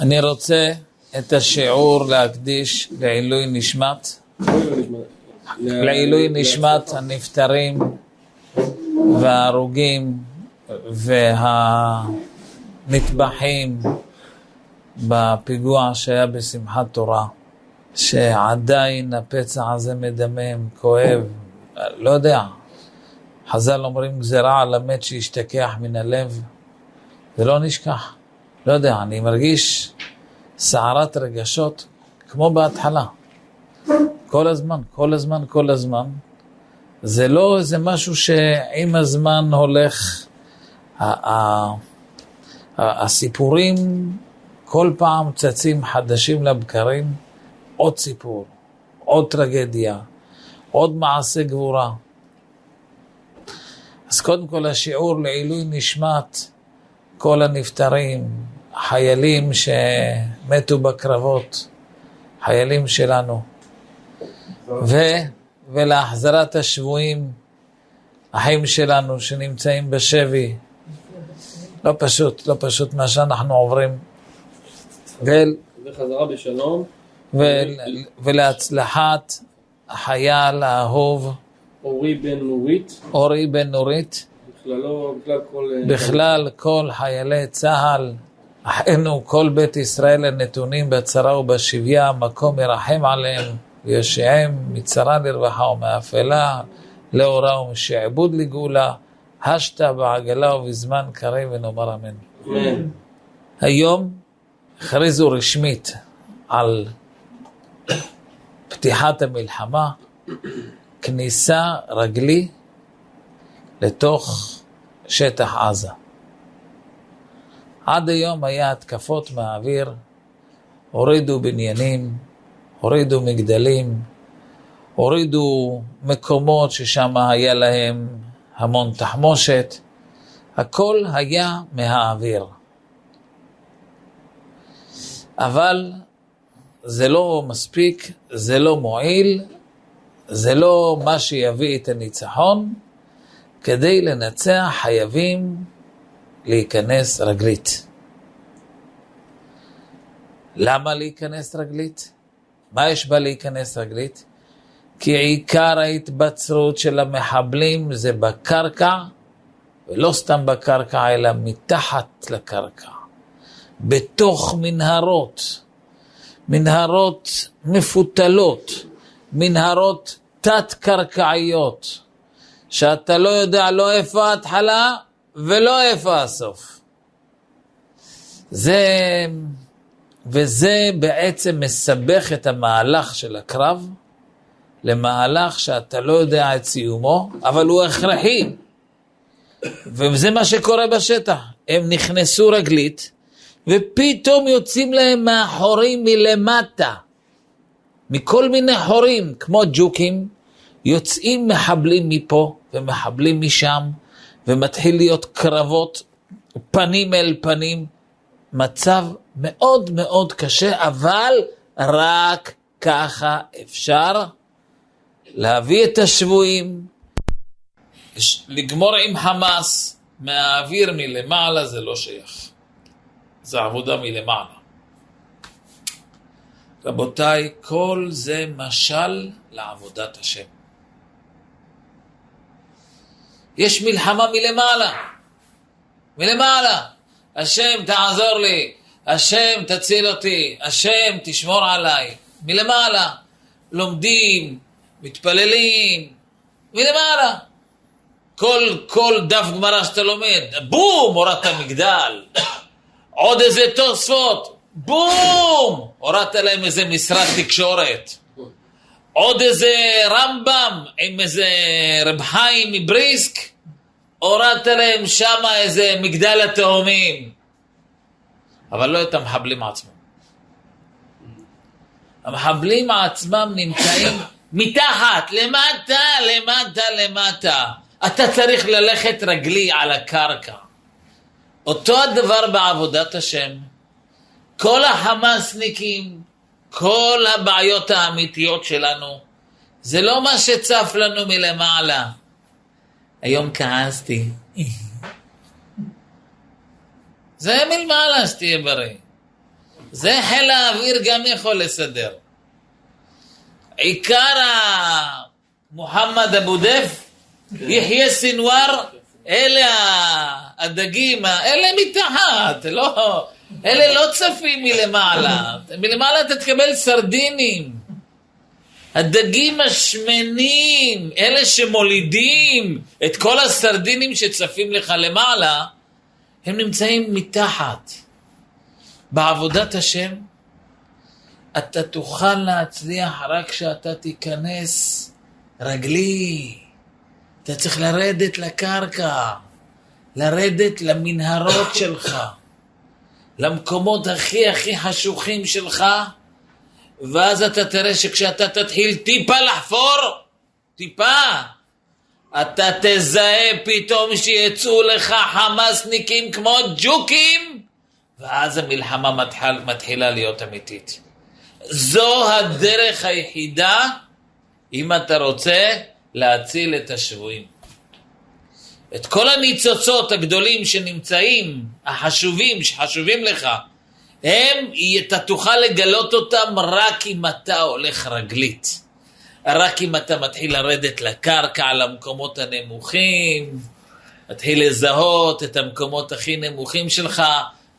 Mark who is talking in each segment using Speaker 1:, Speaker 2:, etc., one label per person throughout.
Speaker 1: אני רוצה את השיעור להקדיש לעילוי נשמת, לעילוי נשמת הנפטרים וההרוגים והנטבחים בפיגוע שהיה בשמחת תורה, שעדיין הפצע הזה מדמם, כואב, לא יודע. חז"ל אומרים גזירה על המת שישתכח מן הלב, ולא נשכח. לא יודע, אני מרגיש סערת רגשות כמו בהתחלה. כל הזמן, כל הזמן, כל הזמן. זה לא איזה משהו שעם הזמן הולך, הסיפורים כל פעם צצים חדשים לבקרים, עוד סיפור, עוד טרגדיה, עוד מעשה גבורה. אז קודם כל השיעור לעילוי נשמת כל הנפטרים, חיילים שמתו בקרבות, חיילים שלנו, ו, ולהחזרת השבויים, החיים שלנו שנמצאים בשבי. לא פשוט, לא פשוט מה שאנחנו עוברים. ו...
Speaker 2: וחזרה בשלום.
Speaker 1: ו... ולהצלחת החייל האהוב.
Speaker 2: אורי בן נורית.
Speaker 1: אורי בן נורית.
Speaker 2: בכללו, בכלל כל...
Speaker 1: בכלל כל חיילי צה"ל, אחינו כל בית ישראל הנתונים בצרה ובשביה, המקום ירחם עליהם ויושיעם מצרה לרווחה ומאפלה לאורה ומשעבוד לגאולה, השתה בעגלה ובזמן קריב ונאמר אמן.
Speaker 2: אמן.
Speaker 1: היום הכריזו רשמית על פתיחת המלחמה, כניסה רגלי לתוך שטח עזה. עד היום היה התקפות מהאוויר, הורידו בניינים, הורידו מגדלים, הורידו מקומות ששם היה להם המון תחמושת, הכל היה מהאוויר. אבל זה לא מספיק, זה לא מועיל, זה לא מה שיביא את הניצחון. כדי לנצח חייבים להיכנס רגלית. למה להיכנס רגלית? מה יש בה להיכנס רגלית? כי עיקר ההתבצרות של המחבלים זה בקרקע, ולא סתם בקרקע, אלא מתחת לקרקע, בתוך מנהרות, מנהרות מפותלות, מנהרות תת-קרקעיות. שאתה לא יודע לא איפה ההתחלה ולא איפה הסוף. זה, וזה בעצם מסבך את המהלך של הקרב למהלך שאתה לא יודע את סיומו, אבל הוא הכרחי. וזה מה שקורה בשטח. הם נכנסו רגלית, ופתאום יוצאים להם מהחורים מלמטה, מכל מיני חורים, כמו ג'וקים, יוצאים מחבלים מפה ומחבלים משם, ומתחיל להיות קרבות פנים אל פנים. מצב מאוד מאוד קשה, אבל רק ככה אפשר להביא את השבויים, לגמור עם חמאס, מהאוויר מלמעלה זה לא שייך. זה עבודה מלמעלה. רבותיי, כל זה משל לעבודת השם. יש מלחמה מלמעלה, מלמעלה. השם תעזור לי, השם תציל אותי, השם תשמור עליי, מלמעלה. לומדים, מתפללים, מלמעלה. כל, כל דף גמרא שאתה לומד, בום, הורדת מגדל. עוד איזה תוספות, בום, הורדת להם איזה משרד תקשורת. עוד איזה רמב"ם עם איזה רב חיים מבריסק, הורדת להם שם איזה מגדל התאומים. אבל לא את המחבלים עצמם. המחבלים עצמם נמצאים מתחת, למטה, למטה, למטה. אתה צריך ללכת רגלי על הקרקע. אותו הדבר בעבודת השם. כל החמאסניקים, כל הבעיות האמיתיות שלנו, זה לא מה שצף לנו מלמעלה. היום כעסתי. זה מלמעלה שתהיה בריא. זה חיל האוויר גם יכול לסדר. עיקר מוחמד אבו דף, יחיא סנוואר, אלה הדגים, אלה מתחת, לא, אלה לא צפים מלמעלה. מלמעלה אתה תקבל סרדינים. הדגים השמנים, אלה שמולידים את כל הסרדינים שצפים לך למעלה, הם נמצאים מתחת. בעבודת השם, אתה תוכל להצליח רק כשאתה תיכנס רגלי. אתה צריך לרדת לקרקע, לרדת למנהרות שלך, למקומות הכי הכי חשוכים שלך, ואז אתה תראה שכשאתה תתחיל טיפה לחפור, טיפה, אתה תזהה פתאום שיצאו לך חמאסניקים כמו ג'וקים, ואז המלחמה מתחיל, מתחילה להיות אמיתית. זו הדרך היחידה, אם אתה רוצה, להציל את השבויים. את כל הניצוצות הגדולים שנמצאים, החשובים, שחשובים לך, הם, אתה תוכל לגלות אותם רק אם אתה הולך רגלית. רק אם אתה מתחיל לרדת לקרקע, למקומות הנמוכים, מתחיל לזהות את המקומות הכי נמוכים שלך,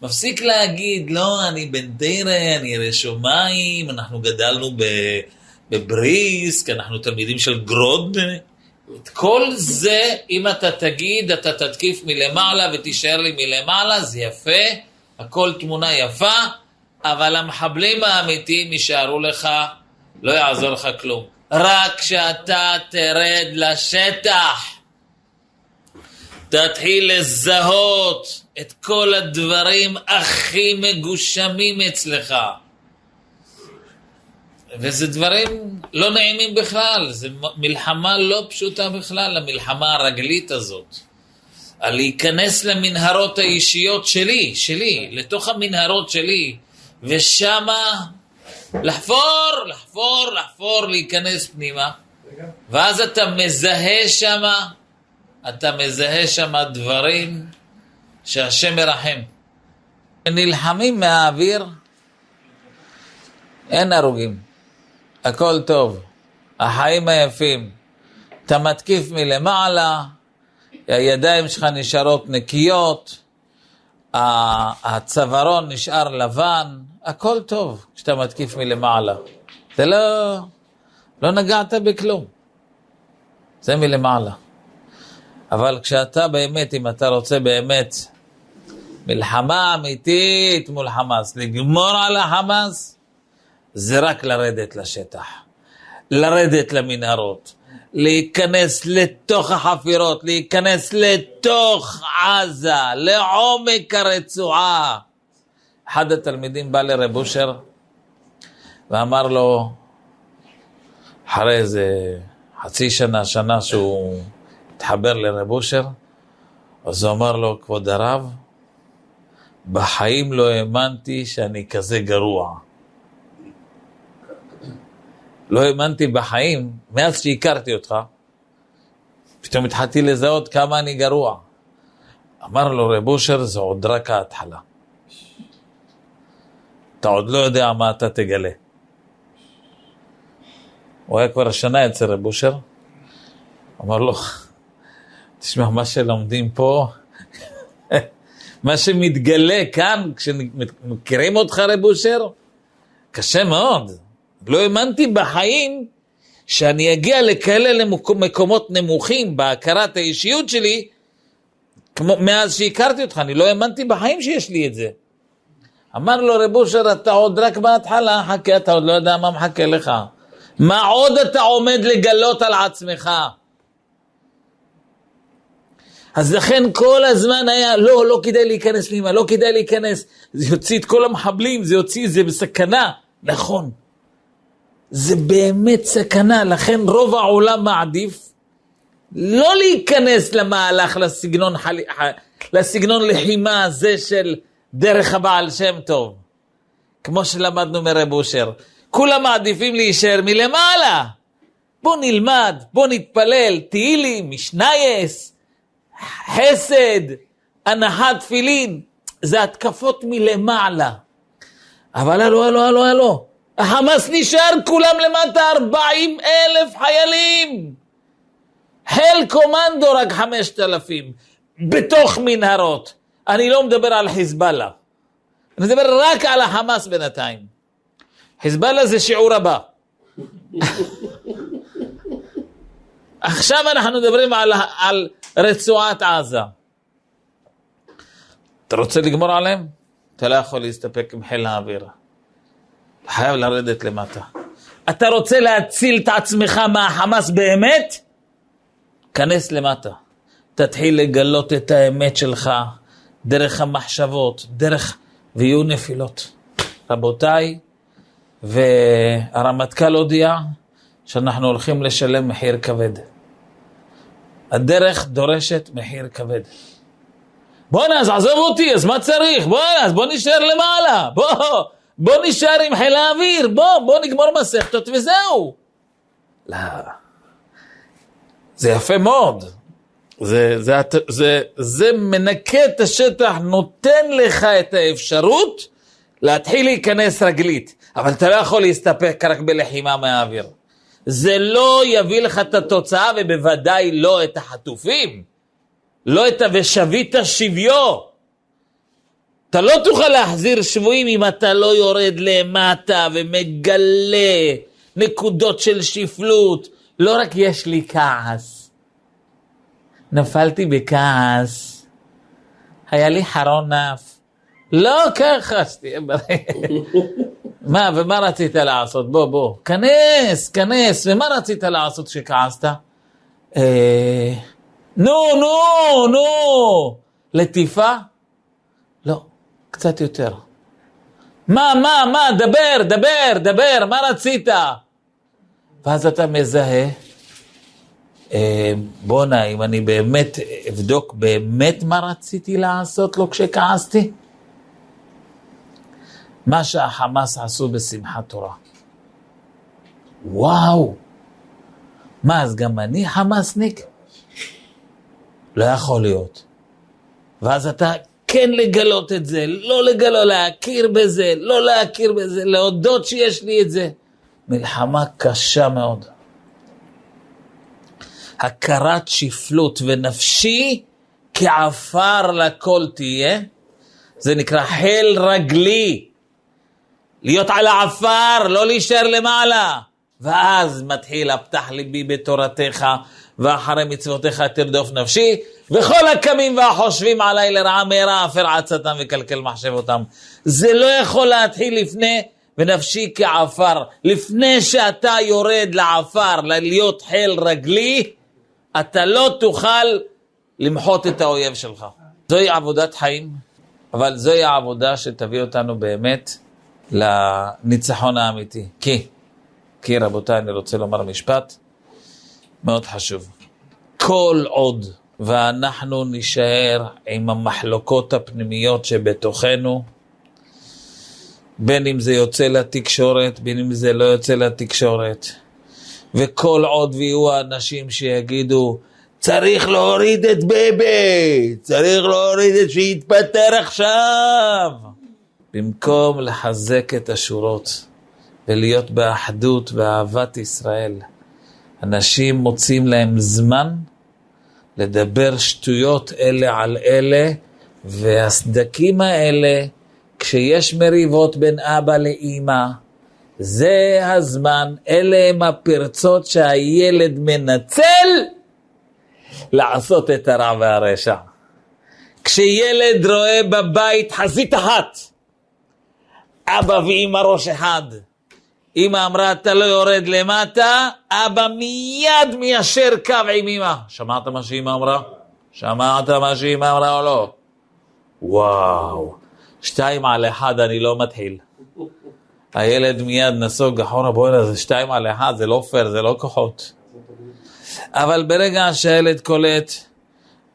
Speaker 1: מפסיק להגיד, לא, אני בן דיירה, אני ירא שמיים, אנחנו גדלנו בבריסק, אנחנו תלמידים של גרוד. את כל זה, אם אתה תגיד, אתה תתקיף מלמעלה ותישאר לי מלמעלה, זה יפה, הכל תמונה יפה, אבל המחבלים האמיתיים יישארו לך, לא יעזור לך כלום. רק כשאתה תרד לשטח, תתחיל לזהות את כל הדברים הכי מגושמים אצלך. וזה דברים לא נעימים בכלל, זו מלחמה לא פשוטה בכלל, המלחמה הרגלית הזאת. על להיכנס למנהרות האישיות שלי, שלי, לתוך המנהרות שלי, ושמה לחפור, לחפור, לחפור, להיכנס פנימה, ואז אתה מזהה שמה, אתה מזהה שמה דברים שהשם מרחם. נלחמים מהאוויר, אין הרוגים, הכל טוב, החיים היפים. אתה מתקיף מלמעלה, הידיים שלך נשארות נקיות, הצווארון נשאר לבן, הכל טוב כשאתה מתקיף מלמעלה. זה לא, לא נגעת בכלום, זה מלמעלה. אבל כשאתה באמת, אם אתה רוצה באמת מלחמה אמיתית מול חמאס, לגמור על החמאס, זה רק לרדת לשטח, לרדת למנהרות, להיכנס לתוך החפירות, להיכנס לתוך עזה, לעומק הרצועה. אחד התלמידים בא לרב אושר ואמר לו, אחרי איזה חצי שנה, שנה שהוא התחבר לרב אושר, אז הוא אמר לו, כבוד הרב, בחיים לא האמנתי שאני כזה גרוע. לא האמנתי בחיים, מאז שהכרתי אותך, פתאום התחלתי לזהות כמה אני גרוע. אמר לו רב אושר, זה עוד רק ההתחלה. אתה עוד לא יודע מה אתה תגלה. הוא היה כבר שנה אצל רב אושר, אמר לו, תשמע, מה שלומדים פה, מה שמתגלה כאן, כשמכירים אותך רב אושר, קשה מאוד. לא האמנתי בחיים שאני אגיע לכאלה למקומות נמוכים בהכרת האישיות שלי, כמו מאז שהכרתי אותך, אני לא האמנתי בחיים שיש לי את זה. אמר לו רב אושר, אתה עוד רק בהתחלה, חכה, אתה עוד לא יודע מה מחכה לך. מה עוד אתה עומד לגלות על עצמך? אז לכן כל הזמן היה, לא, לא כדאי להיכנס פנימה, לא כדאי להיכנס, זה יוציא את כל המחבלים, זה יוציא, זה בסכנה. נכון, זה באמת סכנה, לכן רוב העולם מעדיף לא להיכנס למהלך, לסגנון, חל... לסגנון לחימה הזה של דרך הבעל שם טוב, כמו שלמדנו מרב אושר. כולם מעדיפים להישאר מלמעלה. בוא נלמד, בוא נתפלל, תהילים, משנייס, חסד, הנחת תפילין. זה התקפות מלמעלה. אבל הלו, הלו, הלו, הלו. החמאס נשאר כולם למטה 40 אלף חיילים. חיל קומנדו רק 5,000 בתוך מנהרות. אני לא מדבר על חיזבאללה. אני מדבר רק על החמאס בינתיים. חיזבאללה זה שיעור הבא. עכשיו אנחנו מדברים על, על רצועת עזה. אתה רוצה לגמור עליהם? אתה לא יכול להסתפק עם חיל האוויר. אתה חייב לרדת למטה. אתה רוצה להציל את עצמך מהחמאס באמת? כנס למטה. תתחיל לגלות את האמת שלך דרך המחשבות, דרך... ויהיו נפילות. רבותיי, והרמטכ"ל הודיע שאנחנו הולכים לשלם מחיר כבד. הדרך דורשת מחיר כבד. בואנה, אז עזוב אותי, אז מה צריך? בואנה, אז בוא נשאר למעלה. בוא, בוא נשאר עם חיל האוויר. בוא, בוא נגמור מסכתות וזהו. לא. זה יפה מאוד. זה, זה, זה, זה, זה מנקה את השטח, נותן לך את האפשרות להתחיל להיכנס רגלית. אבל אתה לא יכול להסתפק רק בלחימה מהאוויר. זה לא יביא לך את התוצאה, ובוודאי לא את החטופים. לא את ה"ושבית שביו". אתה לא תוכל להחזיר שבויים אם אתה לא יורד למטה ומגלה נקודות של שפלות. לא רק יש לי כעס, נפלתי בכעס, היה לי חרון נף. לא ככה, שתהיה בריא. מה, ומה רצית לעשות? בוא, בוא, כנס, כנס, ומה רצית לעשות כשכעסת? אה, נו, נו, נו, לטיפה? קצת יותר. מה, מה, מה, דבר, דבר, דבר, מה רצית? ואז אתה מזהה, אה, בואנה, אם אני באמת אבדוק באמת מה רציתי לעשות לו כשכעסתי, מה שהחמאס עשו בשמחת תורה. וואו, מה, אז גם אני חמאסניק? לא יכול להיות. ואז אתה כן לגלות את זה, לא לגלות, להכיר בזה, לא להכיר בזה, להודות שיש לי את זה. מלחמה קשה מאוד. הכרת שפלות ונפשי כעפר לכל תהיה, זה נקרא חיל רגלי. להיות על העפר, לא להישאר למעלה. ואז מתחיל הפתח ליבי בתורתך, ואחרי מצוותיך תרדוף נפשי, וכל הקמים והחושבים עליי לרעה מהרה אפר עצתם וקלקל מחשבותם. זה לא יכול להתחיל לפני ונפשי כעפר. לפני שאתה יורד לעפר, להיות חיל רגלי, אתה לא תוכל למחות את האויב שלך. זוהי עבודת חיים, אבל זוהי העבודה שתביא אותנו באמת לניצחון האמיתי. כי, כי רבותיי, אני רוצה לומר משפט מאוד חשוב. כל עוד ואנחנו נישאר עם המחלוקות הפנימיות שבתוכנו, בין אם זה יוצא לתקשורת, בין אם זה לא יוצא לתקשורת, וכל עוד ויהיו האנשים שיגידו, צריך להוריד את ביבי, צריך להוריד את שיתפטר עכשיו. במקום לחזק את השורות ולהיות באחדות ואהבת ישראל, אנשים מוצאים להם זמן לדבר שטויות אלה על אלה, והסדקים האלה, כשיש מריבות בין אבא לאימא, זה הזמן, אלה הם הפרצות שהילד מנצל לעשות את הרע והרשע. כשילד רואה בבית חזית אחת, אבא ואמא ראש אחד. אמא אמרה, אתה לא יורד למטה, אבא מיד מיישר קו עם אמא. שמעת מה שאמא אמרה? שמעת מה שאמא אמרה או לא? וואו, שתיים על אחד אני לא מתחיל. הילד מיד נסוג אחורה, בוא'נה, זה שתיים על אחד, זה לא פייר, זה לא כוחות. אבל ברגע שהילד קולט,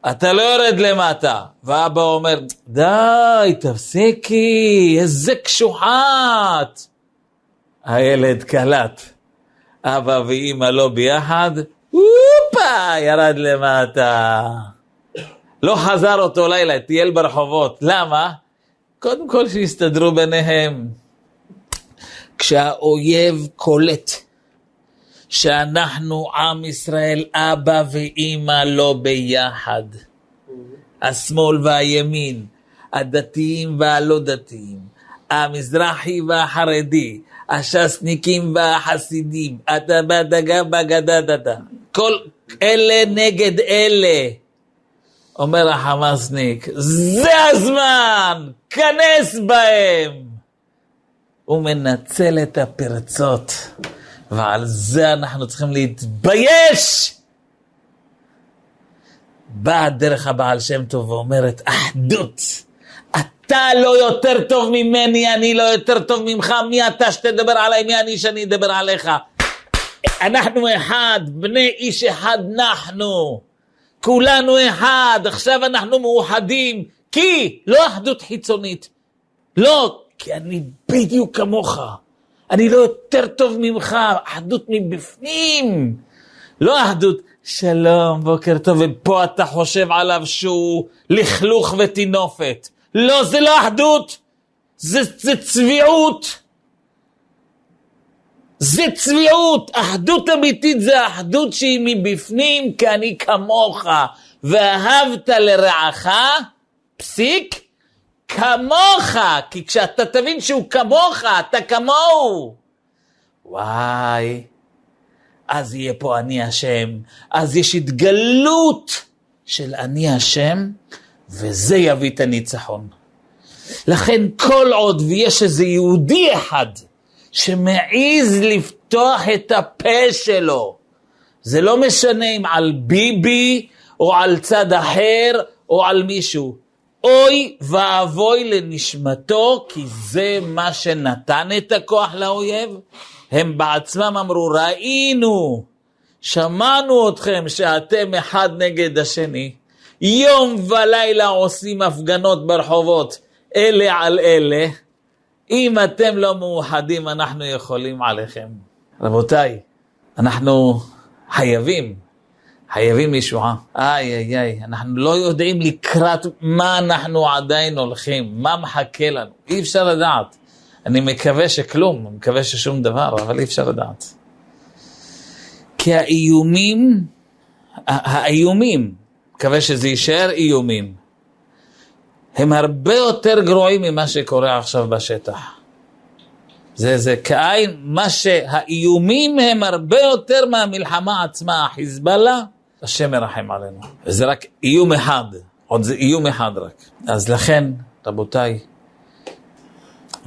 Speaker 1: אתה לא יורד למטה. ואבא אומר, די, תפסיקי, איזה קשוחת. הילד קלט. אבא ואימא לא ביחד, הופה, ירד למטה. לא חזר אותו לילה, טייל ברחובות. למה? קודם כל שיסתדרו ביניהם. כשהאויב קולט שאנחנו עם ישראל, אבא ואימא לא ביחד, השמאל והימין, הדתיים והלא דתיים, המזרחי והחרדי, הש"סניקים והחסידים, אתה בדגה בגדדדה, כל אלה נגד אלה. אומר החמאסניק, זה הזמן, כנס בהם. הוא מנצל את הפרצות, ועל זה אנחנו צריכים להתבייש. באה דרך הבעל שם טוב ואומרת, אחדות. אתה לא יותר טוב ממני, אני לא יותר טוב ממך, מי אתה שתדבר עליי, מי אני שאני אדבר עליך. אנחנו אחד, בני איש אחד נחנו. כולנו אחד, עכשיו אנחנו מאוחדים, כי לא אחדות חיצונית. לא, כי אני בדיוק כמוך. אני לא יותר טוב ממך, אחדות מבפנים. לא אחדות, שלום, בוקר טוב, ופה אתה חושב עליו שהוא לכלוך וטינופת. לא, זה לא אחדות, זה, זה צביעות. זה צביעות, אחדות אמיתית זה אחדות שהיא מבפנים, כי אני כמוך, ואהבת לרעך, פסיק, כמוך, כי כשאתה תבין שהוא כמוך, אתה כמוהו. וואי, אז יהיה פה אני השם, אז יש התגלות של אני השם, וזה יביא את הניצחון. לכן כל עוד ויש איזה יהודי אחד שמעז לפתוח את הפה שלו, זה לא משנה אם על ביבי או על צד אחר או על מישהו. אוי ואבוי לנשמתו, כי זה מה שנתן את הכוח לאויב. הם בעצמם אמרו, ראינו, שמענו אתכם שאתם אחד נגד השני. יום ולילה עושים הפגנות ברחובות, אלה על אלה. אם אתם לא מאוחדים, אנחנו יכולים עליכם. רבותיי, אנחנו חייבים, חייבים ישועה. איי איי איי, אנחנו לא יודעים לקראת מה אנחנו עדיין הולכים, מה מחכה לנו, אי אפשר לדעת. אני מקווה שכלום, אני מקווה ששום דבר, אבל אי אפשר לדעת. כי האיומים, האיומים, מקווה שזה יישאר איומים, הם הרבה יותר גרועים ממה שקורה עכשיו בשטח. זה, זה כאין, מה שהאיומים הם הרבה יותר מהמלחמה עצמה, החיזבאללה, השם מרחם עלינו. וזה רק איום אחד, עוד זה איום אחד רק. אז לכן, רבותיי,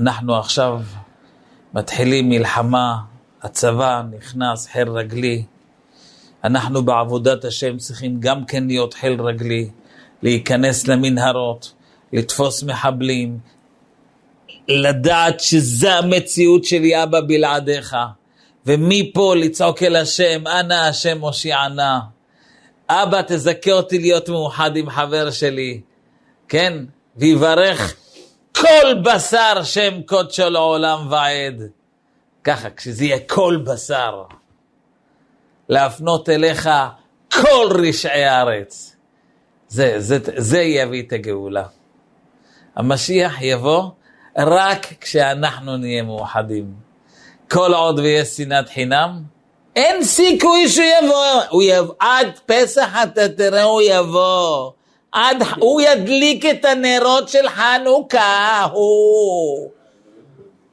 Speaker 1: אנחנו עכשיו מתחילים מלחמה, הצבא נכנס חיל רגלי, אנחנו בעבודת השם צריכים גם כן להיות חיל רגלי, להיכנס למנהרות, לתפוס מחבלים, לדעת שזה המציאות שלי, אבא, בלעדיך. ומפה לצעוק אל השם, אנא השם מושיענה. אבא, תזכה אותי להיות מאוחד עם חבר שלי, כן? ויברך כל בשר שם קודשו לעולם ועד. ככה, כשזה יהיה כל בשר. להפנות אליך כל רשעי הארץ. זה, זה, זה יביא את הגאולה. המשיח יבוא רק כשאנחנו נהיה מאוחדים. כל עוד ויש שנאת חינם, אין סיכוי שהוא יבוא. הוא יבוא, עד פסח אתה תראה הוא יבוא. עד, הוא ידליק את הנרות של חנוכה, הוא.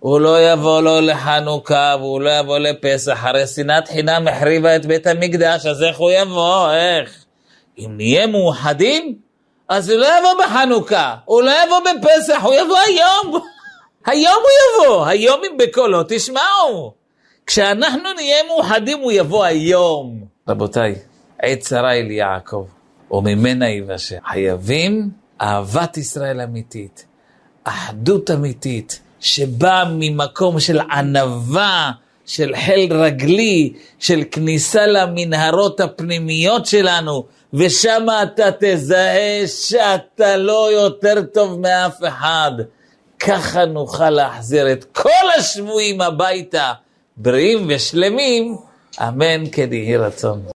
Speaker 1: הוא לא יבוא לא לחנוכה והוא לא יבוא לפסח, הרי שנאת חינם החריבה את בית המקדש, אז איך הוא יבוא? איך? אם נהיה מאוחדים, אז הוא לא יבוא בחנוכה, הוא לא יבוא בפסח, הוא יבוא היום. היום הוא יבוא, היום אם בקולו תשמעו. כשאנחנו נהיה מאוחדים הוא יבוא היום. רבותיי, עת שרה אל יעקב, וממנה יבשע. חייבים אהבת ישראל אמיתית, אחדות אמיתית, שבאה ממקום של ענווה, של חיל רגלי, של כניסה למנהרות הפנימיות שלנו, ושם אתה תזהה שאתה לא יותר טוב מאף אחד. ככה נוכל להחזיר את כל השבויים הביתה, בריאים ושלמים, אמן יהי רצון.